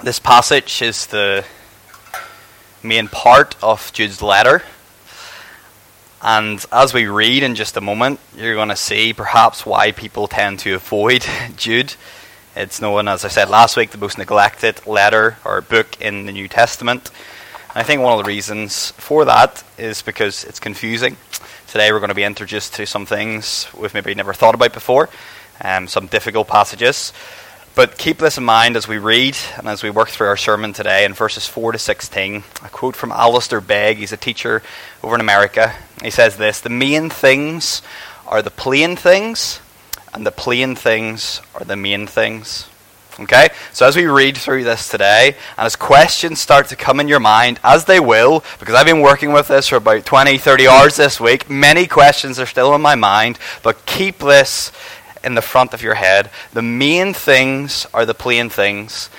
This passage is the main part of Jude's letter. And as we read in just a moment, you're going to see perhaps why people tend to avoid Jude. It's known, as I said last week, the most neglected letter or book in the New Testament. And I think one of the reasons for that is because it's confusing. Today we're going to be introduced to some things we've maybe never thought about before, um, some difficult passages. But keep this in mind as we read and as we work through our sermon today in verses 4 to 16. A quote from Alistair Begg, he's a teacher over in America. He says this The main things are the plain things, and the plain things are the main things. Okay? So as we read through this today, and as questions start to come in your mind, as they will, because I've been working with this for about 20, 30 hours this week, many questions are still in my mind, but keep this in the front of your head. The main things are the plain things,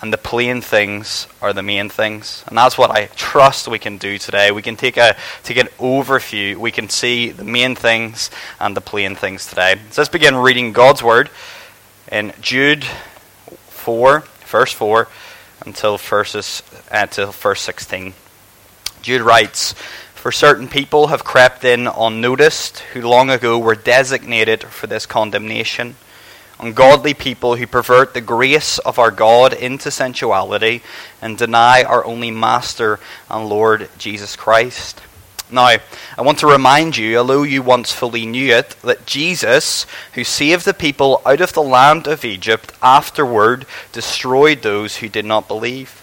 and the plain things are the main things. And that's what I trust we can do today. We can take a take an overview. We can see the main things and the plain things today. So let's begin reading God's word in Jude four, verse four, until verses until verse sixteen. Jude writes. For certain people have crept in unnoticed, who long ago were designated for this condemnation. Ungodly people who pervert the grace of our God into sensuality and deny our only Master and Lord Jesus Christ. Now, I want to remind you, although you once fully knew it, that Jesus, who saved the people out of the land of Egypt, afterward destroyed those who did not believe.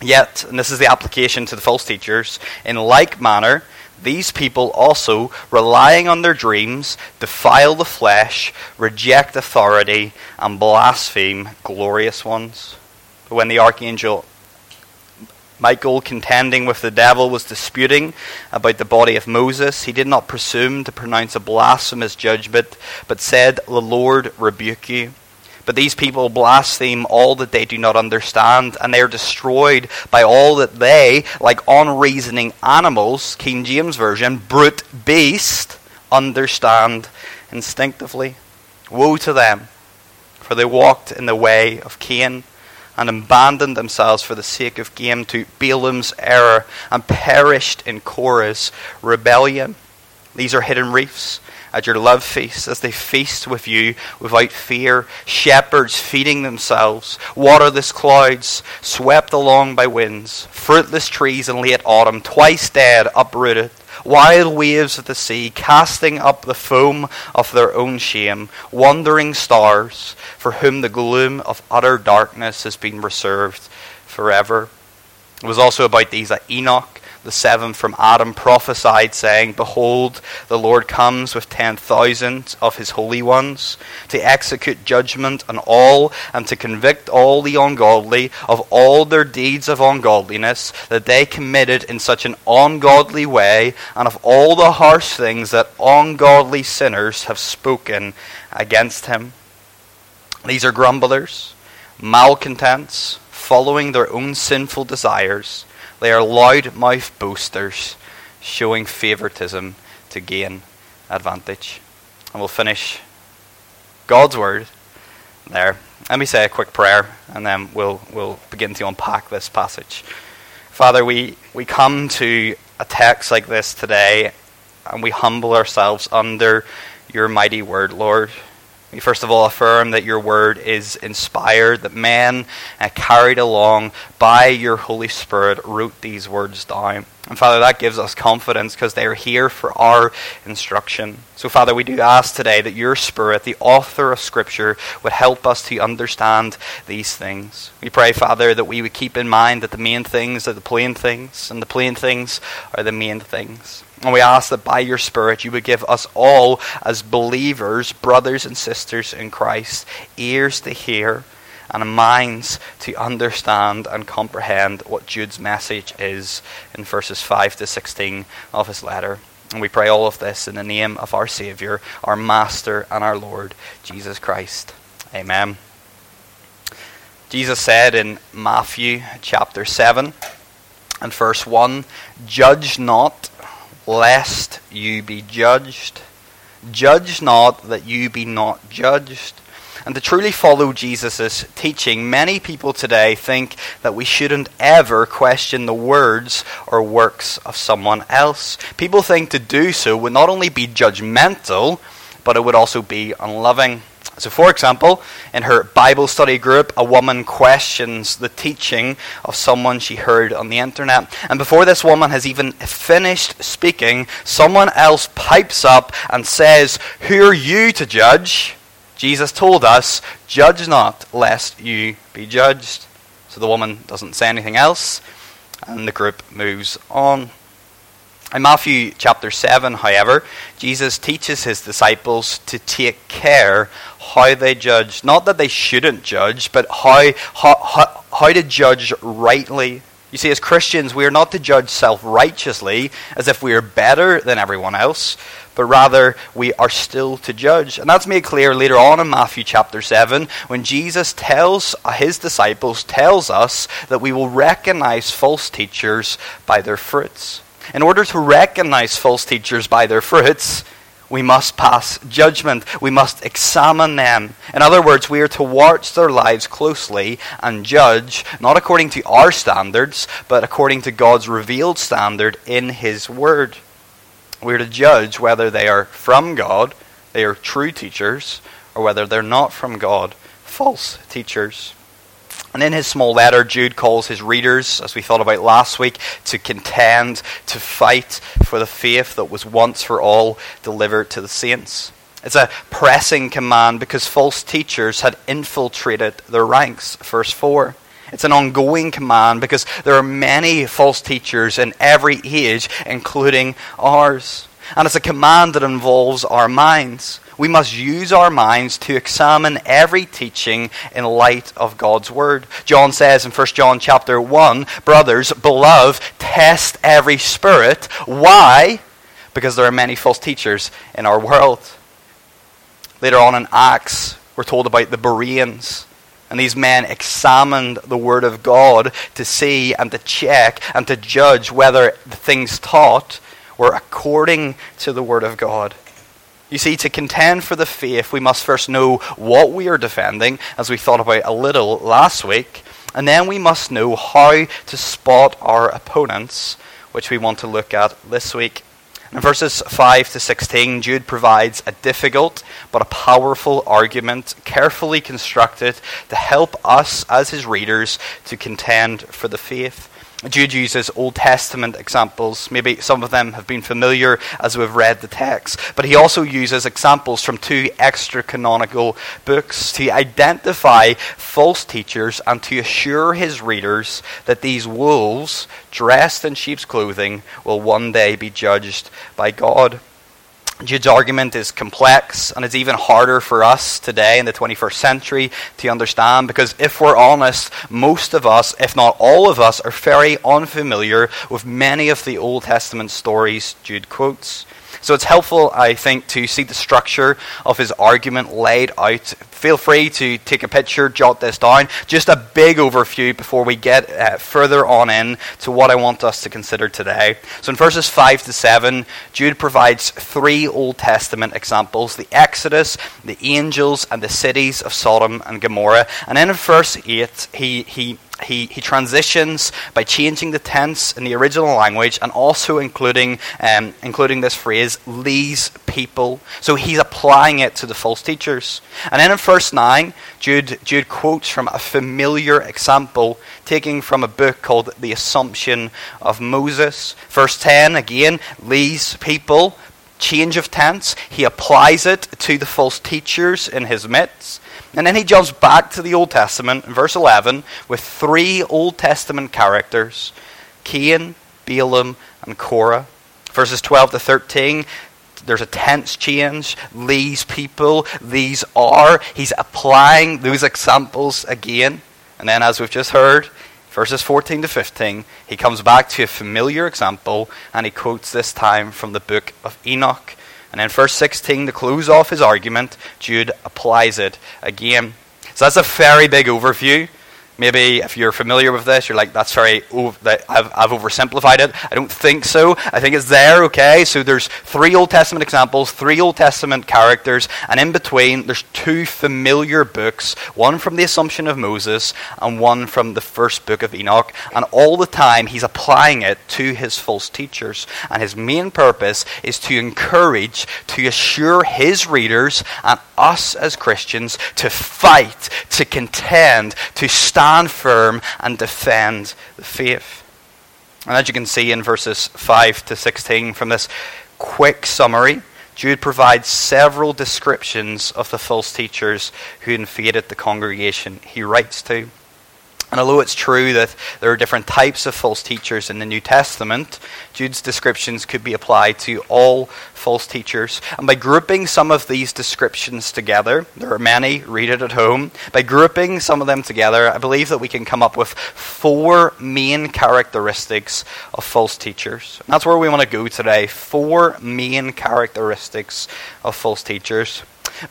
Yet, and this is the application to the false teachers, in like manner, these people also, relying on their dreams, defile the flesh, reject authority, and blaspheme glorious ones. But When the archangel Michael, contending with the devil, was disputing about the body of Moses, he did not presume to pronounce a blasphemous judgment, but said, The Lord rebuke you. But these people blaspheme all that they do not understand, and they are destroyed by all that they, like unreasoning animals, King James Version, brute beast, understand instinctively. Woe to them, for they walked in the way of Cain and abandoned themselves for the sake of gain to Balaam's error and perished in Korah's rebellion. These are hidden reefs at your love feast as they feast with you without fear. Shepherds feeding themselves, waterless clouds swept along by winds, fruitless trees in late autumn, twice dead, uprooted. Wild waves of the sea casting up the foam of their own shame, wandering stars for whom the gloom of utter darkness has been reserved forever. It was also about these that Enoch the seven from Adam prophesied, saying, Behold, the Lord comes with ten thousand of his holy ones to execute judgment on all and to convict all the ungodly of all their deeds of ungodliness that they committed in such an ungodly way, and of all the harsh things that ungodly sinners have spoken against him. These are grumblers, malcontents, following their own sinful desires they are loud mouthed boasters, showing favoritism to gain advantage. And we'll finish God's word there. Let me say a quick prayer, and then we'll, we'll begin to unpack this passage. Father, we, we come to a text like this today, and we humble ourselves under your mighty word, Lord. We first of all affirm that your word is inspired, that man, uh, carried along by your Holy Spirit wrote these words down. And Father, that gives us confidence because they are here for our instruction. So, Father, we do ask today that your Spirit, the author of Scripture, would help us to understand these things. We pray, Father, that we would keep in mind that the main things are the plain things, and the plain things are the main things. And we ask that by your Spirit you would give us all, as believers, brothers and sisters in Christ, ears to hear and minds to understand and comprehend what Jude's message is in verses 5 to 16 of his letter. And we pray all of this in the name of our Saviour, our Master, and our Lord, Jesus Christ. Amen. Jesus said in Matthew chapter 7 and verse 1 Judge not, lest you be judged. Judge not, that you be not judged. And to truly follow Jesus' teaching, many people today think that we shouldn't ever question the words or works of someone else. People think to do so would not only be judgmental, but it would also be unloving. So, for example, in her Bible study group, a woman questions the teaching of someone she heard on the internet. And before this woman has even finished speaking, someone else pipes up and says, Who are you to judge? Jesus told us, Judge not, lest you be judged. So the woman doesn't say anything else, and the group moves on. In Matthew chapter 7, however, Jesus teaches his disciples to take care how they judge. Not that they shouldn't judge, but how, how, how, how to judge rightly. You see, as Christians, we are not to judge self righteously as if we are better than everyone else, but rather we are still to judge. And that's made clear later on in Matthew chapter 7 when Jesus tells uh, his disciples, tells us that we will recognize false teachers by their fruits. In order to recognize false teachers by their fruits, we must pass judgment. We must examine them. In other words, we are to watch their lives closely and judge, not according to our standards, but according to God's revealed standard in His Word. We are to judge whether they are from God, they are true teachers, or whether they're not from God, false teachers. And in his small letter, Jude calls his readers, as we thought about last week, to contend, to fight for the faith that was once for all delivered to the saints. It's a pressing command because false teachers had infiltrated their ranks. Verse 4. It's an ongoing command because there are many false teachers in every age, including ours. And it's a command that involves our minds we must use our minds to examine every teaching in light of God's word. John says in 1 John chapter 1, brothers, beloved, test every spirit. Why? Because there are many false teachers in our world. Later on in Acts, we're told about the Bereans. And these men examined the Word of God to see and to check and to judge whether the things taught were according to the Word of God. You see, to contend for the faith, we must first know what we are defending, as we thought about a little last week, and then we must know how to spot our opponents, which we want to look at this week. In verses 5 to 16, Jude provides a difficult but a powerful argument, carefully constructed to help us as his readers to contend for the faith. Jude uses Old Testament examples. Maybe some of them have been familiar as we've read the text. But he also uses examples from two extra canonical books to identify false teachers and to assure his readers that these wolves, dressed in sheep's clothing, will one day be judged by God. Jude's argument is complex and it's even harder for us today in the 21st century to understand because if we're honest, most of us, if not all of us, are very unfamiliar with many of the Old Testament stories Jude quotes. So it's helpful, I think, to see the structure of his argument laid out. Feel free to take a picture, jot this down. Just a big overview before we get uh, further on in to what I want us to consider today. So in verses 5 to 7, Jude provides three Old Testament examples the Exodus, the angels, and the cities of Sodom and Gomorrah. And then in verse 8, he, he he, he transitions by changing the tense in the original language and also including, um, including this phrase, these people. So he's applying it to the false teachers. And then in verse 9, Jude, Jude quotes from a familiar example taking from a book called The Assumption of Moses. Verse 10, again, these people, change of tense. He applies it to the false teachers in his midst. And then he jumps back to the Old Testament in verse 11 with three Old Testament characters Cain, Balaam, and Korah. Verses 12 to 13 there's a tense change. These people, these are. He's applying those examples again. And then, as we've just heard, verses 14 to 15, he comes back to a familiar example and he quotes this time from the book of Enoch. And in verse 16, to close off his argument, Jude applies it again. So that's a very big overview. Maybe if you're familiar with this, you're like, that's very, I've, I've oversimplified it. I don't think so. I think it's there, okay? So there's three Old Testament examples, three Old Testament characters, and in between, there's two familiar books one from the Assumption of Moses and one from the first book of Enoch. And all the time, he's applying it to his false teachers. And his main purpose is to encourage, to assure his readers and us as Christians to fight, to contend, to stand stand firm and defend the faith. And as you can see in verses 5 to 16 from this quick summary, Jude provides several descriptions of the false teachers who invaded the congregation he writes to. And although it's true that there are different types of false teachers in the New Testament, Jude's descriptions could be applied to all false teachers. And by grouping some of these descriptions together, there are many, read it at home. By grouping some of them together, I believe that we can come up with four main characteristics of false teachers. And that's where we want to go today. Four main characteristics of false teachers.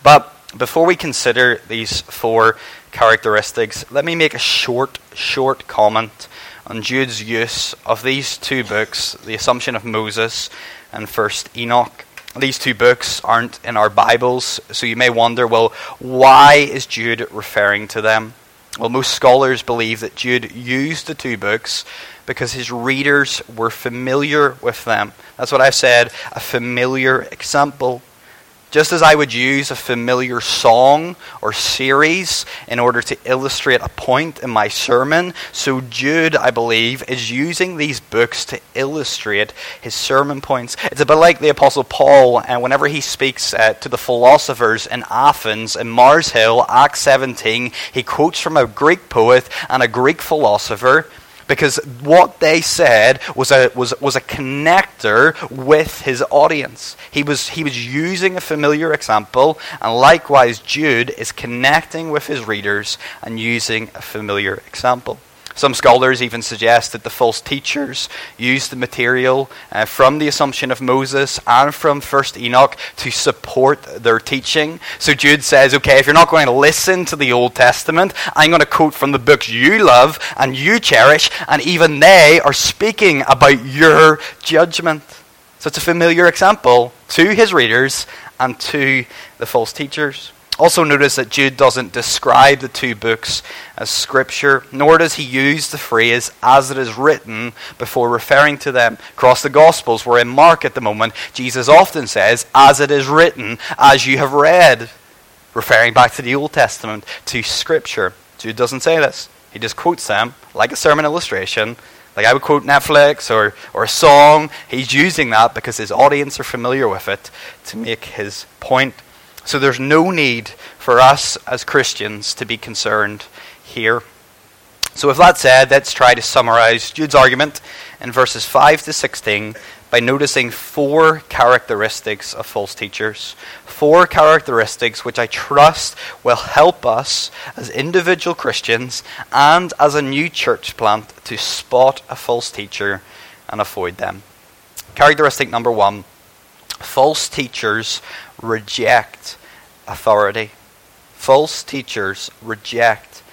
But before we consider these four characteristics, let me make a short, short comment on Jude's use of these two books, The Assumption of Moses and First Enoch. These two books aren't in our Bibles, so you may wonder, well, why is Jude referring to them? Well, most scholars believe that Jude used the two books because his readers were familiar with them. That's what I've said, a familiar example. Just as I would use a familiar song or series in order to illustrate a point in my sermon, so Jude, I believe, is using these books to illustrate his sermon points. It's a bit like the Apostle Paul, and whenever he speaks uh, to the philosophers in Athens, in Mars Hill, Acts 17, he quotes from a Greek poet and a Greek philosopher because what they said was a, was, was a connector with his audience. He was, he was using a familiar example, and likewise, Jude is connecting with his readers and using a familiar example. Some scholars even suggest that the false teachers used the material uh, from the Assumption of Moses and from First Enoch to support their teaching. So Jude says, okay, if you're not going to listen to the Old Testament, I'm going to quote from the books you love and you cherish, and even they are speaking about your judgment. So it's a familiar example to his readers and to the false teachers. Also, notice that Jude doesn't describe the two books as scripture, nor does he use the phrase as it is written before referring to them. Across the Gospels, we're in Mark at the moment, Jesus often says, as it is written, as you have read, referring back to the Old Testament, to scripture. Jude doesn't say this. He just quotes them like a sermon illustration, like I would quote Netflix or, or a song. He's using that because his audience are familiar with it to make his point. So there's no need for us as Christians to be concerned here. So, with that said, let's try to summarize Jude's argument in verses 5 to 16 by noticing four characteristics of false teachers. Four characteristics which I trust will help us as individual Christians and as a new church plant to spot a false teacher and avoid them. Characteristic number one false teachers reject authority. False teachers reject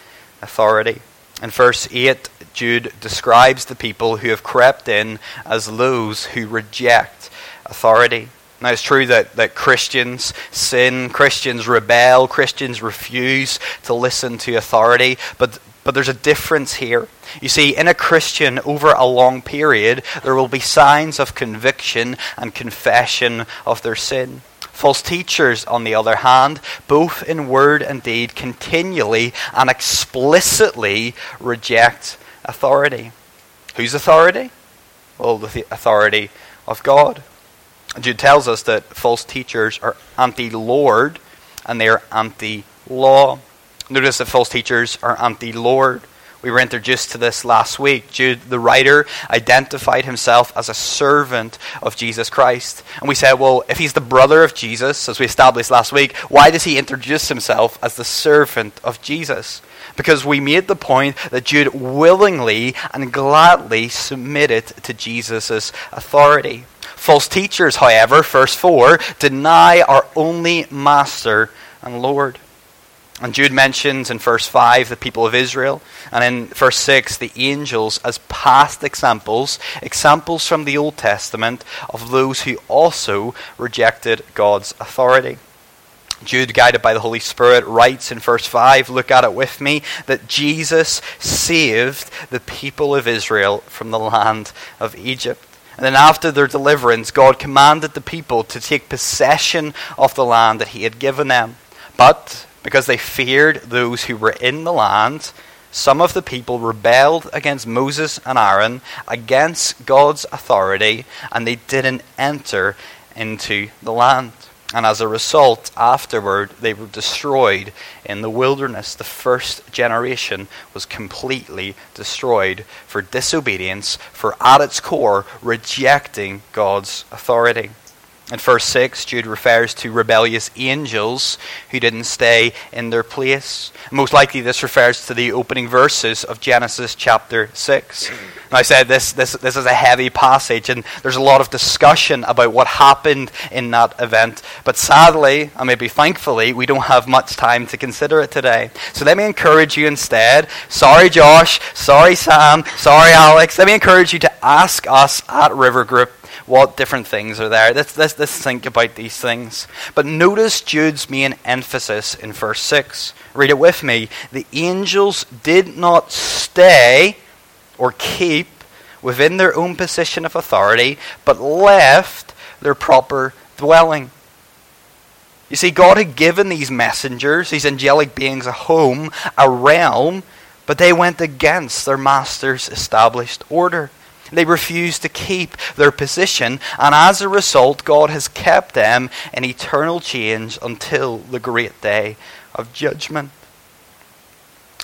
authority. In verse 8, Jude describes the people who have crept in as those who reject authority. Now, it's true that, that Christians sin, Christians rebel, Christians refuse to listen to authority, but, but there's a difference here. You see, in a Christian over a long period, there will be signs of conviction and confession of their sin. False teachers, on the other hand, both in word and deed, continually and explicitly reject authority. Whose authority? Well, the authority of God. Jude tells us that false teachers are anti Lord and they are anti law. Notice that false teachers are anti Lord. We were introduced to this last week. Jude, the writer, identified himself as a servant of Jesus Christ. And we said, well, if he's the brother of Jesus, as we established last week, why does he introduce himself as the servant of Jesus? Because we made the point that Jude willingly and gladly submitted to Jesus' authority. False teachers, however, verse 4, deny our only master and Lord. And Jude mentions in verse 5 the people of Israel, and in verse 6 the angels as past examples, examples from the Old Testament of those who also rejected God's authority. Jude, guided by the Holy Spirit, writes in verse 5, look at it with me, that Jesus saved the people of Israel from the land of Egypt. And then after their deliverance, God commanded the people to take possession of the land that He had given them. But because they feared those who were in the land, some of the people rebelled against Moses and Aaron, against God's authority, and they didn't enter into the land. And as a result, afterward, they were destroyed in the wilderness. The first generation was completely destroyed for disobedience, for at its core, rejecting God's authority. In verse 6, Jude refers to rebellious angels who didn't stay in their place. Most likely, this refers to the opening verses of Genesis chapter 6. And I said this, this, this is a heavy passage, and there's a lot of discussion about what happened in that event. But sadly, and maybe thankfully, we don't have much time to consider it today. So let me encourage you instead. Sorry, Josh. Sorry, Sam. Sorry, Alex. Let me encourage you to ask us at River Group what different things are there. Let's, let's, let's think about these things. But notice Jude's main emphasis in verse 6. Read it with me. The angels did not stay or keep within their own position of authority, but left their proper dwelling. You see, God had given these messengers, these angelic beings, a home, a realm, but they went against their master's established order. They refuse to keep their position, and as a result, God has kept them in eternal change until the great day of judgment.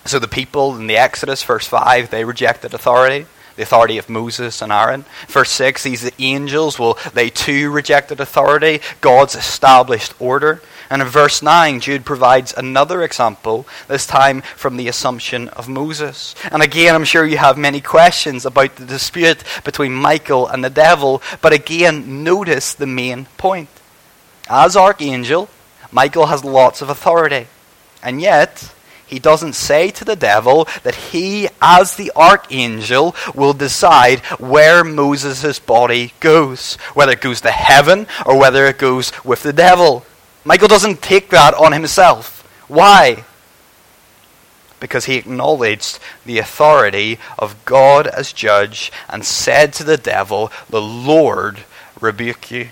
So the people in the Exodus, verse 5, they rejected authority, the authority of Moses and Aaron. Verse 6, these angels, well, they too rejected authority, God's established order. And in verse 9, Jude provides another example, this time from the assumption of Moses. And again, I'm sure you have many questions about the dispute between Michael and the devil, but again, notice the main point. As archangel, Michael has lots of authority. And yet, he doesn't say to the devil that he, as the archangel, will decide where Moses' body goes, whether it goes to heaven or whether it goes with the devil. Michael doesn't take that on himself. Why? Because he acknowledged the authority of God as judge and said to the devil, The Lord rebuke you.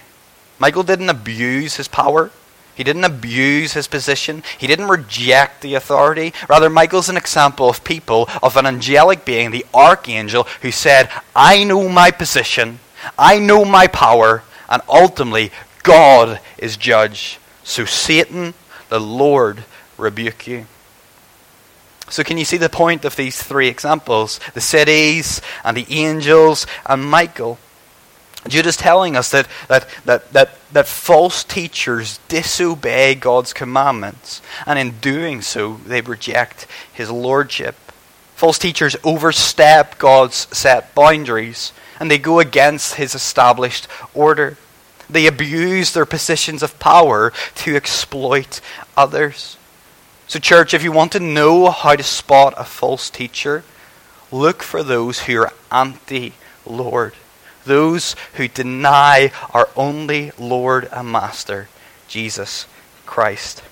Michael didn't abuse his power. He didn't abuse his position. He didn't reject the authority. Rather, Michael's an example of people, of an angelic being, the archangel, who said, I know my position, I know my power, and ultimately, God is judge. So, Satan, the Lord, rebuke you. So, can you see the point of these three examples? The cities, and the angels, and Michael. Jude is telling us that, that, that, that, that false teachers disobey God's commandments, and in doing so, they reject his lordship. False teachers overstep God's set boundaries, and they go against his established order. They abuse their positions of power to exploit others. So, church, if you want to know how to spot a false teacher, look for those who are anti Lord, those who deny our only Lord and Master, Jesus Christ.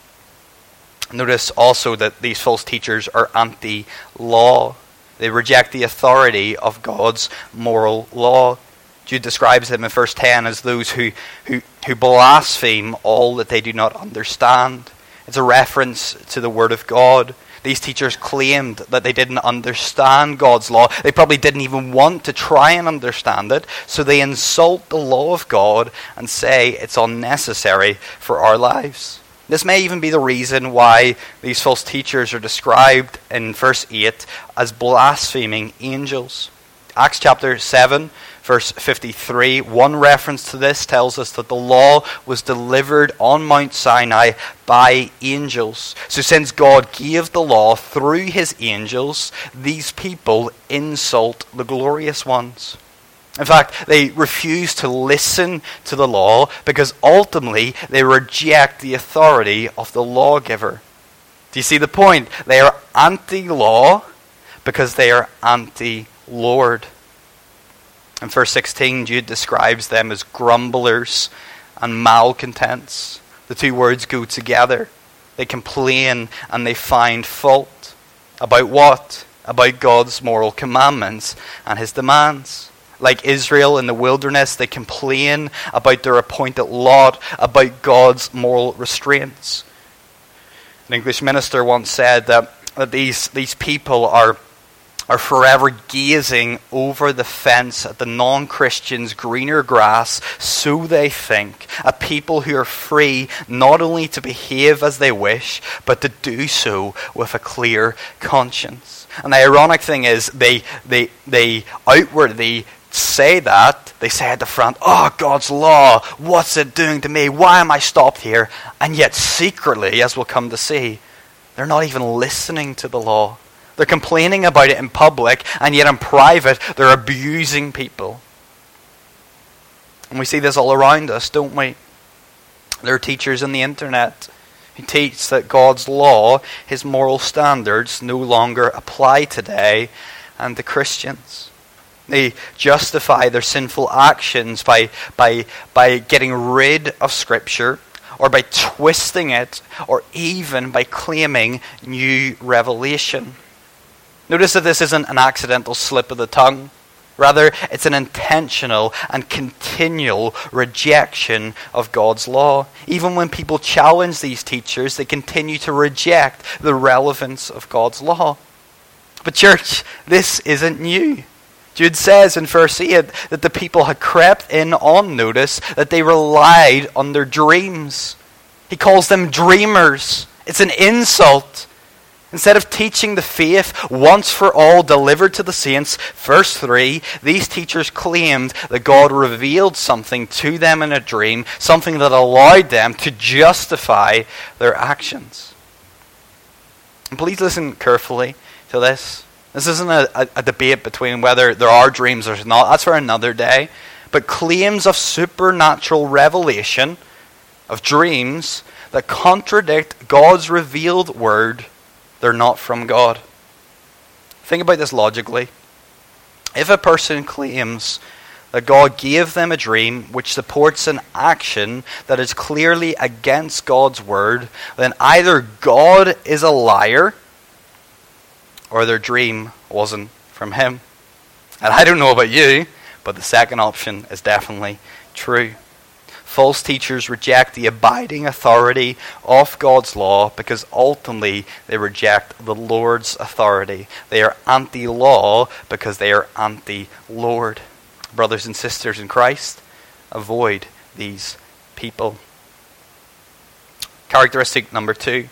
Notice also that these false teachers are anti law. They reject the authority of God's moral law. Jude describes them in verse 10 as those who, who, who blaspheme all that they do not understand. It's a reference to the Word of God. These teachers claimed that they didn't understand God's law. They probably didn't even want to try and understand it. So they insult the law of God and say it's unnecessary for our lives. This may even be the reason why these false teachers are described in verse 8 as blaspheming angels. Acts chapter 7, verse 53, one reference to this tells us that the law was delivered on Mount Sinai by angels. So, since God gave the law through his angels, these people insult the glorious ones. In fact, they refuse to listen to the law because ultimately they reject the authority of the lawgiver. Do you see the point? They are anti law because they are anti Lord. In verse 16, Jude describes them as grumblers and malcontents. The two words go together. They complain and they find fault. About what? About God's moral commandments and his demands like Israel in the wilderness, they complain about their appointed lot, about God's moral restraints. An English minister once said that, that these, these people are, are forever gazing over the fence at the non Christians' greener grass, so they think, a people who are free not only to behave as they wish, but to do so with a clear conscience. And the ironic thing is, they, they, they outwardly say that. They say at the front, Oh, God's law, what's it doing to me? Why am I stopped here? And yet, secretly, as we'll come to see, they're not even listening to the law. They're complaining about it in public, and yet in private, they're abusing people. And we see this all around us, don't we? There are teachers on the internet who teach that God's law, his moral standards, no longer apply today and to Christians. They justify their sinful actions by, by, by getting rid of Scripture or by twisting it or even by claiming new revelation. Notice that this isn't an accidental slip of the tongue. Rather, it's an intentional and continual rejection of God's law. Even when people challenge these teachers, they continue to reject the relevance of God's law. But, church, this isn't new. Jude says in verse 8 that the people had crept in on notice that they relied on their dreams. He calls them dreamers. It's an insult. Instead of teaching the faith once for all delivered to the saints, verse 3, these teachers claimed that God revealed something to them in a dream, something that allowed them to justify their actions. And please listen carefully to this. This isn't a, a, a debate between whether there are dreams or not. That's for another day. But claims of supernatural revelation, of dreams, that contradict God's revealed word, they're not from God. Think about this logically. If a person claims that God gave them a dream which supports an action that is clearly against God's word, then either God is a liar or their dream wasn't from Him. And I don't know about you, but the second option is definitely true. False teachers reject the abiding authority of God's law because ultimately they reject the Lord's authority. They are anti law because they are anti Lord. Brothers and sisters in Christ, avoid these people. Characteristic number two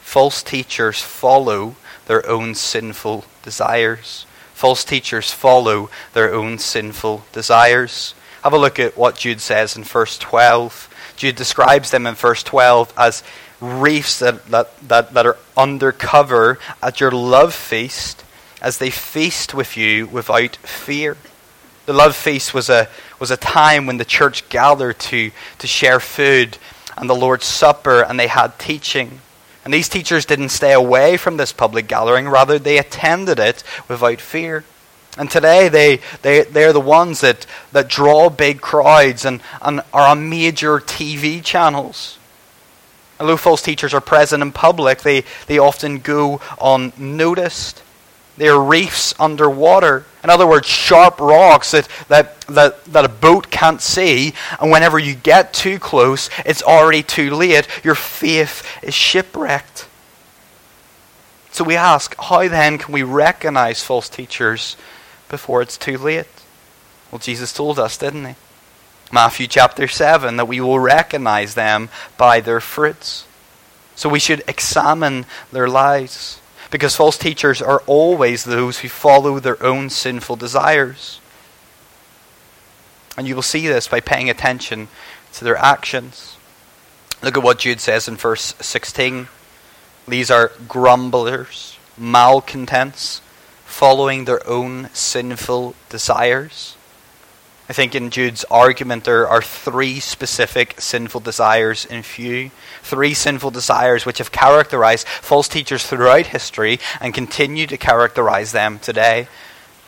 false teachers follow their own sinful desires. False teachers follow their own sinful desires. Have a look at what Jude says in verse 12. Jude describes them in verse 12 as reefs that, that, that, that are undercover at your love feast as they feast with you without fear. The love feast was a, was a time when the church gathered to, to share food and the Lord's Supper, and they had teaching. And these teachers didn't stay away from this public gathering, rather, they attended it without fear. And today, they, they, they're the ones that, that draw big crowds and, and are on major TV channels. Although false teachers are present in public, they, they often go unnoticed. They are reefs underwater. In other words, sharp rocks that, that, that, that a boat can't see. And whenever you get too close, it's already too late. Your faith is shipwrecked. So we ask, how then can we recognize false teachers before it's too late? Well, Jesus told us, didn't he? Matthew chapter 7, that we will recognize them by their fruits. So we should examine their lives because false teachers are always those who follow their own sinful desires. And you will see this by paying attention to their actions. Look at what Jude says in verse 16. These are grumblers, malcontents, following their own sinful desires. I think in Jude's argument there are three specific sinful desires in view. Three sinful desires which have characterized false teachers throughout history and continue to characterize them today.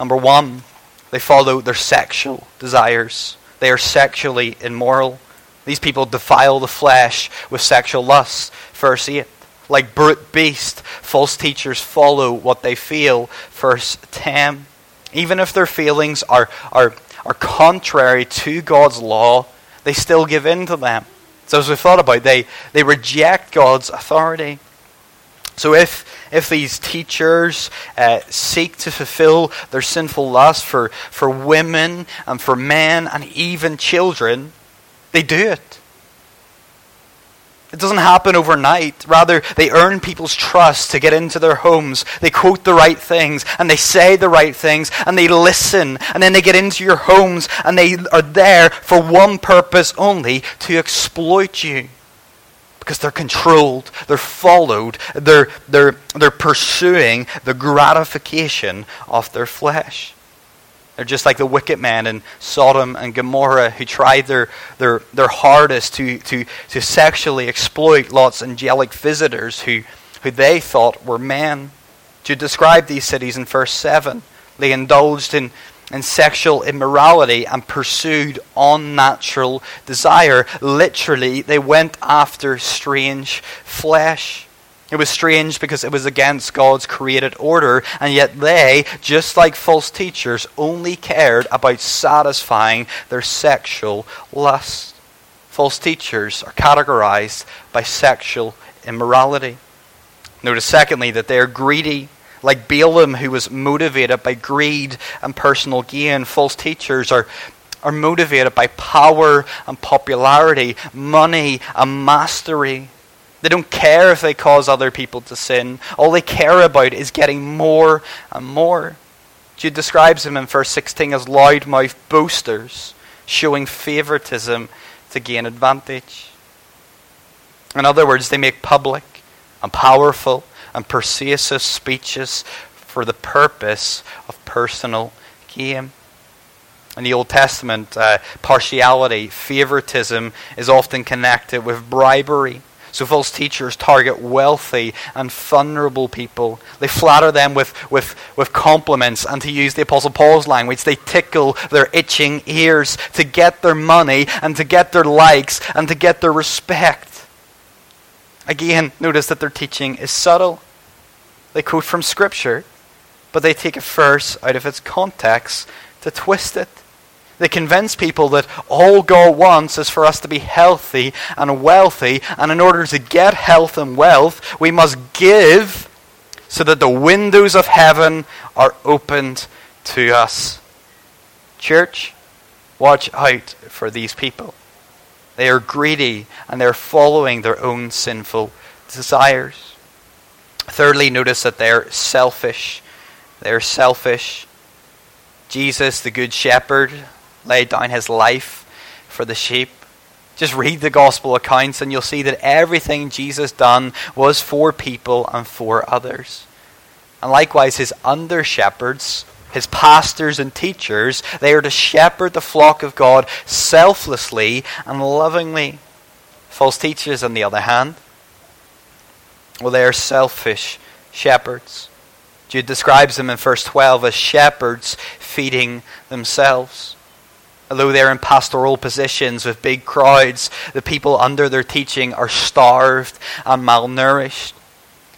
Number one, they follow their sexual desires. They are sexually immoral. These people defile the flesh with sexual lust. Verse 8. Like brute beast, false teachers follow what they feel. Verse 10. Even if their feelings are, are are contrary to God's law, they still give in to them. So as we thought about, they, they reject God's authority. So if if these teachers uh, seek to fulfill their sinful lust for, for women and for men and even children, they do it. It doesn't happen overnight. Rather, they earn people's trust to get into their homes. They quote the right things and they say the right things and they listen. And then they get into your homes and they are there for one purpose only to exploit you. Because they're controlled, they're followed, they're, they're, they're pursuing the gratification of their flesh. They're just like the wicked man in Sodom and Gomorrah who tried their, their, their hardest to, to, to sexually exploit Lot's angelic visitors who, who they thought were men. To describe these cities in verse 7, they indulged in, in sexual immorality and pursued unnatural desire. Literally, they went after strange flesh. It was strange because it was against God's created order, and yet they, just like false teachers, only cared about satisfying their sexual lust. False teachers are categorized by sexual immorality. Notice, secondly, that they are greedy. Like Balaam, who was motivated by greed and personal gain, false teachers are, are motivated by power and popularity, money and mastery. They don't care if they cause other people to sin. All they care about is getting more and more. Jude describes them in verse 16 as loudmouth boasters, showing favoritism to gain advantage. In other words, they make public and powerful and persuasive speeches for the purpose of personal gain. In the Old Testament, uh, partiality, favoritism is often connected with bribery. So false teachers target wealthy and vulnerable people. They flatter them with, with, with compliments, and to use the Apostle Paul's language, they tickle their itching ears to get their money and to get their likes and to get their respect. Again, notice that their teaching is subtle. They quote from Scripture, but they take a verse out of its context to twist it. They convince people that all God wants is for us to be healthy and wealthy, and in order to get health and wealth, we must give so that the windows of heaven are opened to us. Church, watch out for these people. They are greedy and they're following their own sinful desires. Thirdly, notice that they're selfish. They're selfish. Jesus, the Good Shepherd, laid down his life for the sheep. Just read the gospel accounts and you'll see that everything Jesus done was for people and for others. And likewise his under shepherds, his pastors and teachers, they are to shepherd the flock of God selflessly and lovingly. False teachers, on the other hand, well, they are selfish shepherds. Jude describes them in verse 12 as shepherds feeding themselves. Although they're in pastoral positions with big crowds, the people under their teaching are starved and malnourished.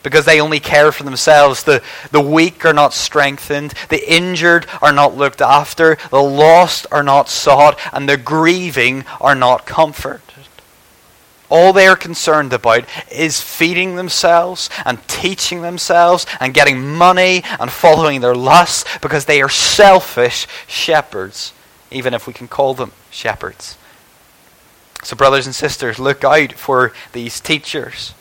Because they only care for themselves. The, the weak are not strengthened, the injured are not looked after, the lost are not sought, and the grieving are not comforted. All they are concerned about is feeding themselves and teaching themselves and getting money and following their lusts because they are selfish shepherds even if we can call them shepherds. So, brothers and sisters, look out for these teachers.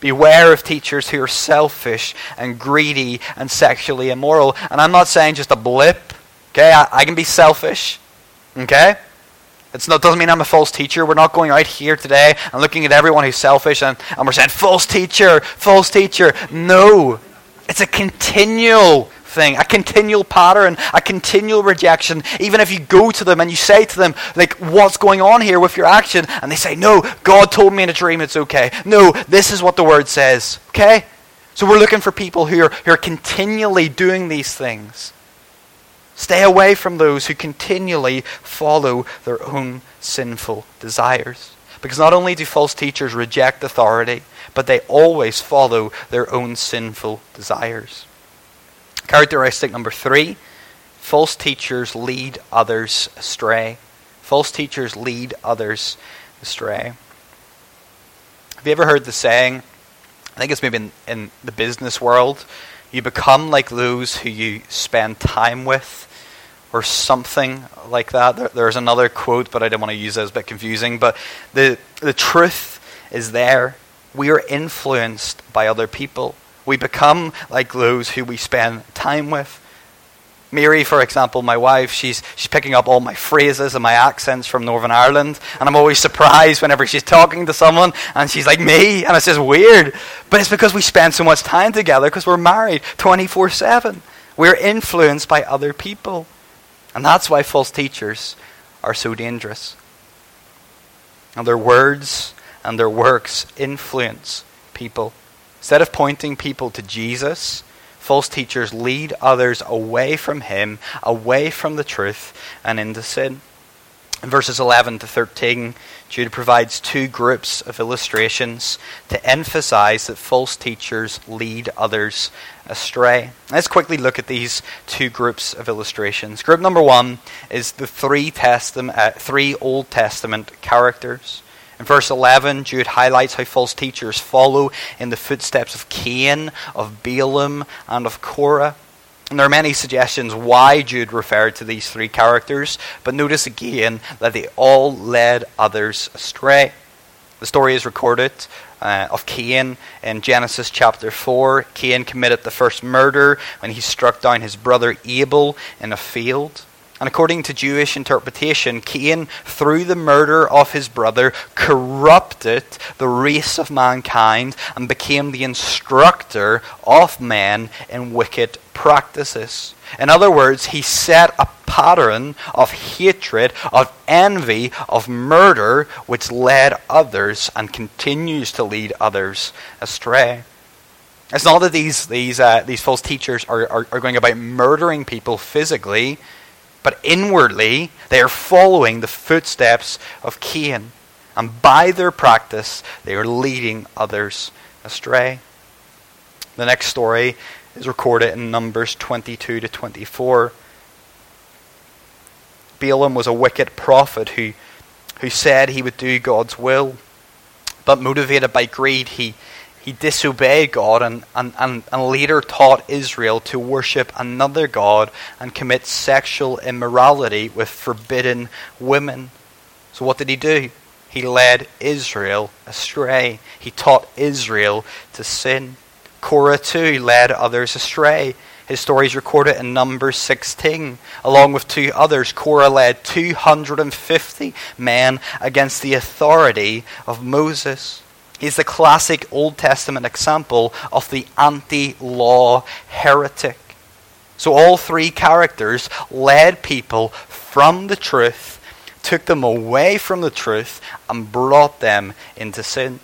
Beware of teachers who are selfish and greedy and sexually immoral. And I'm not saying just a blip. Okay, I, I can be selfish. Okay? It doesn't mean I'm a false teacher. We're not going out here today and looking at everyone who's selfish and, and we're saying, false teacher, false teacher. No. It's a continual thing, a continual pattern, a continual rejection. Even if you go to them and you say to them, like, what's going on here with your action? And they say, no, God told me in a dream it's okay. No, this is what the word says. Okay? So we're looking for people who are, who are continually doing these things. Stay away from those who continually follow their own sinful desires. Because not only do false teachers reject authority, but they always follow their own sinful desires. Characteristic number three false teachers lead others astray. False teachers lead others astray. Have you ever heard the saying? I think it's maybe in, in the business world. You become like those who you spend time with, or something like that. There, there's another quote, but I didn't want to use it. It's a bit confusing. But the, the truth is there. We are influenced by other people. We become like those who we spend time with. Mary, for example, my wife, she's, she's picking up all my phrases and my accents from Northern Ireland. And I'm always surprised whenever she's talking to someone and she's like me. And it's just weird. But it's because we spend so much time together because we're married 24 7. We're influenced by other people. And that's why false teachers are so dangerous. And their words and their works influence people. Instead of pointing people to Jesus, false teachers lead others away from him, away from the truth, and into sin. In verses 11 to 13, Jude provides two groups of illustrations to emphasize that false teachers lead others astray. Let's quickly look at these two groups of illustrations. Group number one is the three, Testament, uh, three Old Testament characters. In verse 11, Jude highlights how false teachers follow in the footsteps of Cain, of Balaam, and of Korah. And there are many suggestions why Jude referred to these three characters, but notice again that they all led others astray. The story is recorded uh, of Cain in Genesis chapter 4. Cain committed the first murder when he struck down his brother Abel in a field. And according to Jewish interpretation, Cain, through the murder of his brother, corrupted the race of mankind and became the instructor of men in wicked practices. In other words, he set a pattern of hatred, of envy, of murder, which led others and continues to lead others astray. It's not that these, these, uh, these false teachers are, are, are going about murdering people physically but inwardly, they are following the footsteps of Cain. And by their practice, they are leading others astray. The next story is recorded in Numbers 22 to 24. Balaam was a wicked prophet who, who said he would do God's will. But motivated by greed, he, he disobeyed God and, and, and, and later taught Israel to worship another God and commit sexual immorality with forbidden women. So, what did he do? He led Israel astray. He taught Israel to sin. Korah, too, led others astray. His story is recorded in Numbers 16. Along with two others, Korah led 250 men against the authority of Moses. He's the classic Old Testament example of the anti law heretic. So, all three characters led people from the truth, took them away from the truth, and brought them into sin.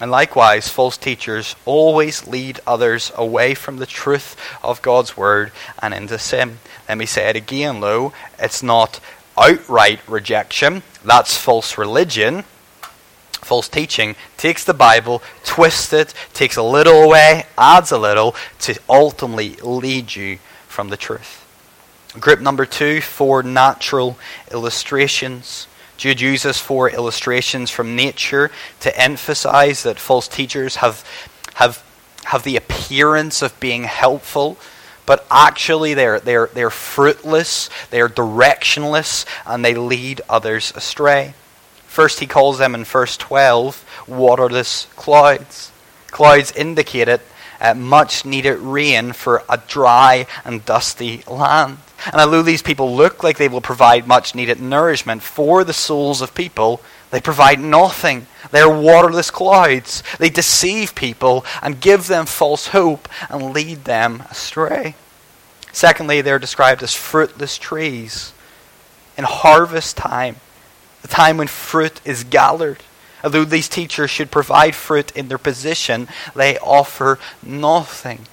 And likewise, false teachers always lead others away from the truth of God's word and into sin. Let me say it again, though. It's not outright rejection, that's false religion false teaching takes the Bible, twists it, takes a little away, adds a little to ultimately lead you from the truth. Group number two, four natural illustrations. Jude uses four illustrations from nature to emphasize that false teachers have, have, have the appearance of being helpful, but actually they're, they're, they're fruitless, they're directionless, and they lead others astray. First, he calls them in verse 12 waterless clouds. Clouds indicated uh, much needed rain for a dry and dusty land. And although these people look like they will provide much needed nourishment for the souls of people, they provide nothing. They are waterless clouds. They deceive people and give them false hope and lead them astray. Secondly, they're described as fruitless trees. In harvest time, the time when fruit is gathered, although these teachers should provide fruit in their position, they offer nothing.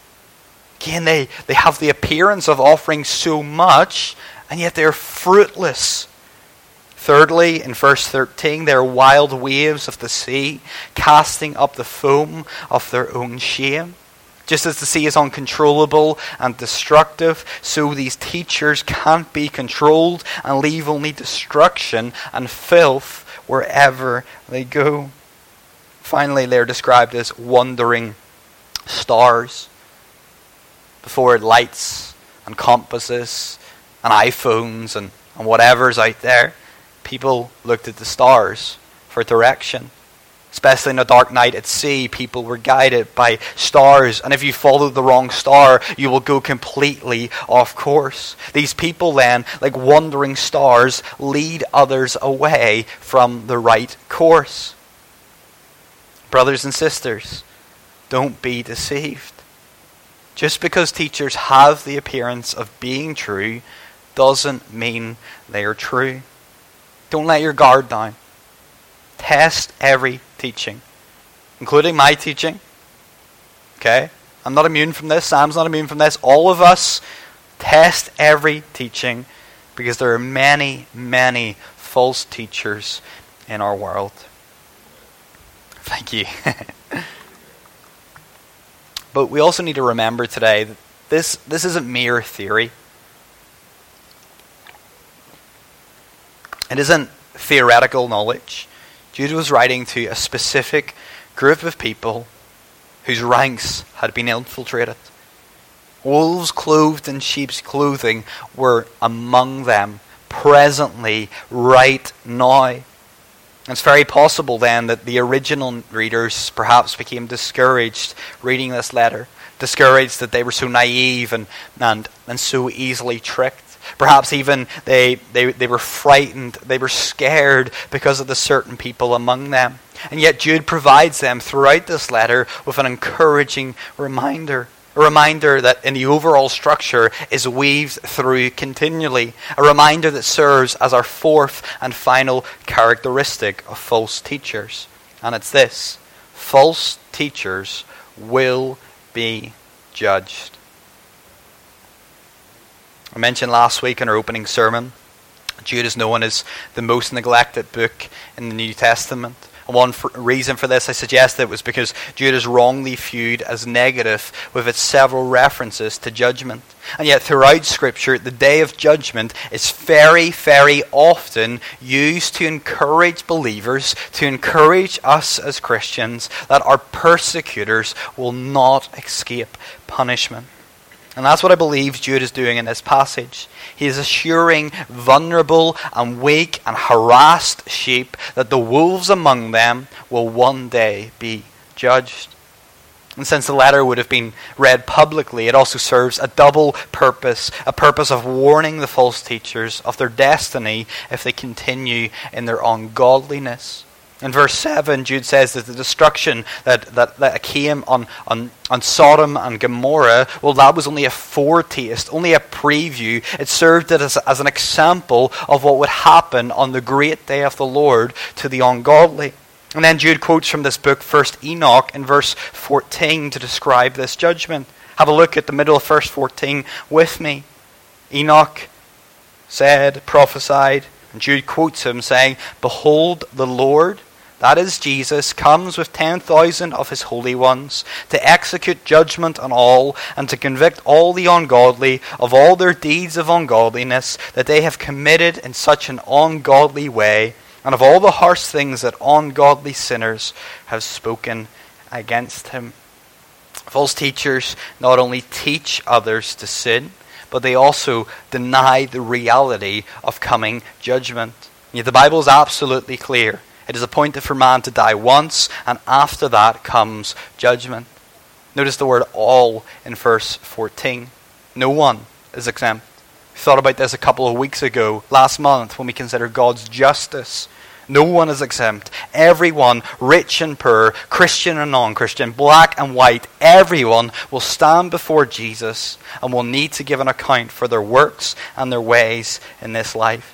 Again, they, they have the appearance of offering so much, and yet they're fruitless. Thirdly, in verse 13, they're wild waves of the sea, casting up the foam of their own shame. Just as the sea is uncontrollable and destructive, so these teachers can't be controlled and leave only destruction and filth wherever they go. Finally, they're described as wandering stars. Before lights and compasses and iPhones and, and whatever's out there, people looked at the stars for direction. Especially in a dark night at sea, people were guided by stars. And if you follow the wrong star, you will go completely off course. These people then, like wandering stars, lead others away from the right course. Brothers and sisters, don't be deceived. Just because teachers have the appearance of being true doesn't mean they are true. Don't let your guard down. Test every teaching, including my teaching. Okay? I'm not immune from this. Sam's not immune from this. All of us test every teaching because there are many, many false teachers in our world. Thank you. but we also need to remember today that this, this isn't mere theory. It isn't theoretical knowledge. Jude was writing to a specific group of people whose ranks had been infiltrated. Wolves clothed in sheep's clothing were among them presently, right now. It's very possible then that the original readers perhaps became discouraged reading this letter, discouraged that they were so naive and, and, and so easily tricked. Perhaps even they, they, they were frightened, they were scared because of the certain people among them. And yet Jude provides them throughout this letter with an encouraging reminder. A reminder that in the overall structure is weaved through continually. A reminder that serves as our fourth and final characteristic of false teachers. And it's this false teachers will be judged. I mentioned last week in our opening sermon, Jude is known as the most neglected book in the New Testament. One for, reason for this, I suggest, it was because Jude is wrongly viewed as negative with its several references to judgment. And yet, throughout Scripture, the day of judgment is very, very often used to encourage believers, to encourage us as Christians, that our persecutors will not escape punishment. And that's what I believe Jude is doing in this passage. He is assuring vulnerable and weak and harassed sheep that the wolves among them will one day be judged. And since the letter would have been read publicly, it also serves a double purpose a purpose of warning the false teachers of their destiny if they continue in their ungodliness. In verse 7, Jude says that the destruction that, that, that came on, on, on Sodom and Gomorrah, well, that was only a foretaste, only a preview. It served as, as an example of what would happen on the great day of the Lord to the ungodly. And then Jude quotes from this book, First Enoch, in verse 14 to describe this judgment. Have a look at the middle of verse 14 with me. Enoch said, prophesied, and Jude quotes him saying, Behold, the Lord, that is Jesus, comes with 10,000 of his holy ones to execute judgment on all and to convict all the ungodly of all their deeds of ungodliness that they have committed in such an ungodly way, and of all the harsh things that ungodly sinners have spoken against him. False teachers not only teach others to sin, but they also deny the reality of coming judgment. Yet the Bible is absolutely clear. It is appointed for man to die once, and after that comes judgment. Notice the word all in verse 14. No one is exempt. We thought about this a couple of weeks ago, last month, when we considered God's justice. No one is exempt. Everyone, rich and poor, Christian and non Christian, black and white, everyone will stand before Jesus and will need to give an account for their works and their ways in this life.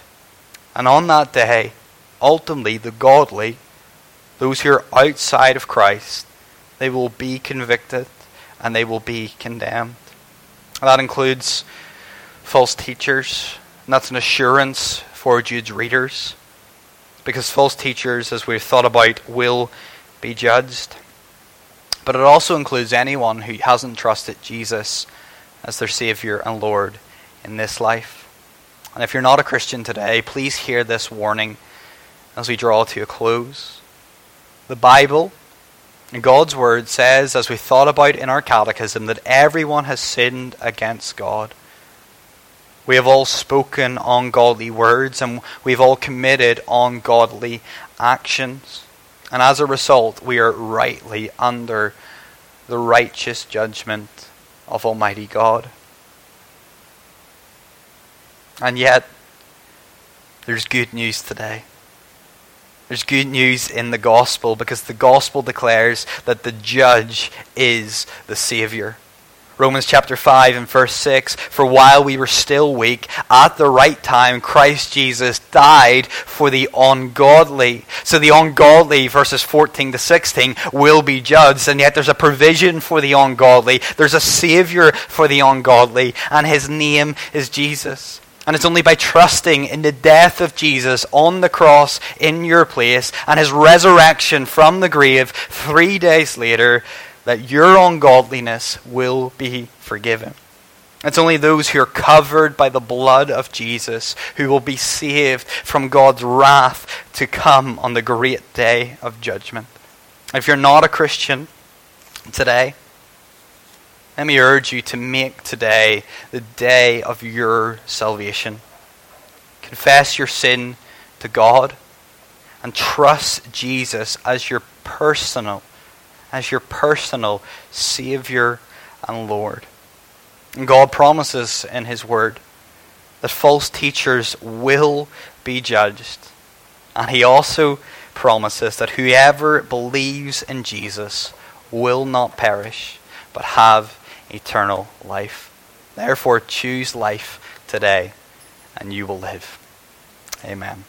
And on that day, ultimately, the godly, those who are outside of Christ, they will be convicted and they will be condemned. That includes false teachers, and that's an assurance for Jude's readers. Because false teachers, as we've thought about, will be judged. But it also includes anyone who hasn't trusted Jesus as their Savior and Lord in this life. And if you're not a Christian today, please hear this warning as we draw to a close. The Bible and God's Word says, as we thought about in our catechism, that everyone has sinned against God. We have all spoken ungodly words and we've all committed ungodly actions. And as a result, we are rightly under the righteous judgment of Almighty God. And yet, there's good news today. There's good news in the gospel because the gospel declares that the judge is the Savior. Romans chapter 5 and verse 6 For while we were still weak, at the right time, Christ Jesus died for the ungodly. So the ungodly, verses 14 to 16, will be judged. And yet there's a provision for the ungodly, there's a Savior for the ungodly, and his name is Jesus. And it's only by trusting in the death of Jesus on the cross in your place and his resurrection from the grave three days later that your ungodliness will be forgiven. It's only those who are covered by the blood of Jesus who will be saved from God's wrath to come on the great day of judgment. If you're not a Christian today, let me urge you to make today the day of your salvation. Confess your sin to God and trust Jesus as your personal as your personal savior and Lord. And God promises in his word that false teachers will be judged. And he also promises that whoever believes in Jesus will not perish but have eternal life. Therefore, choose life today, and you will live. Amen.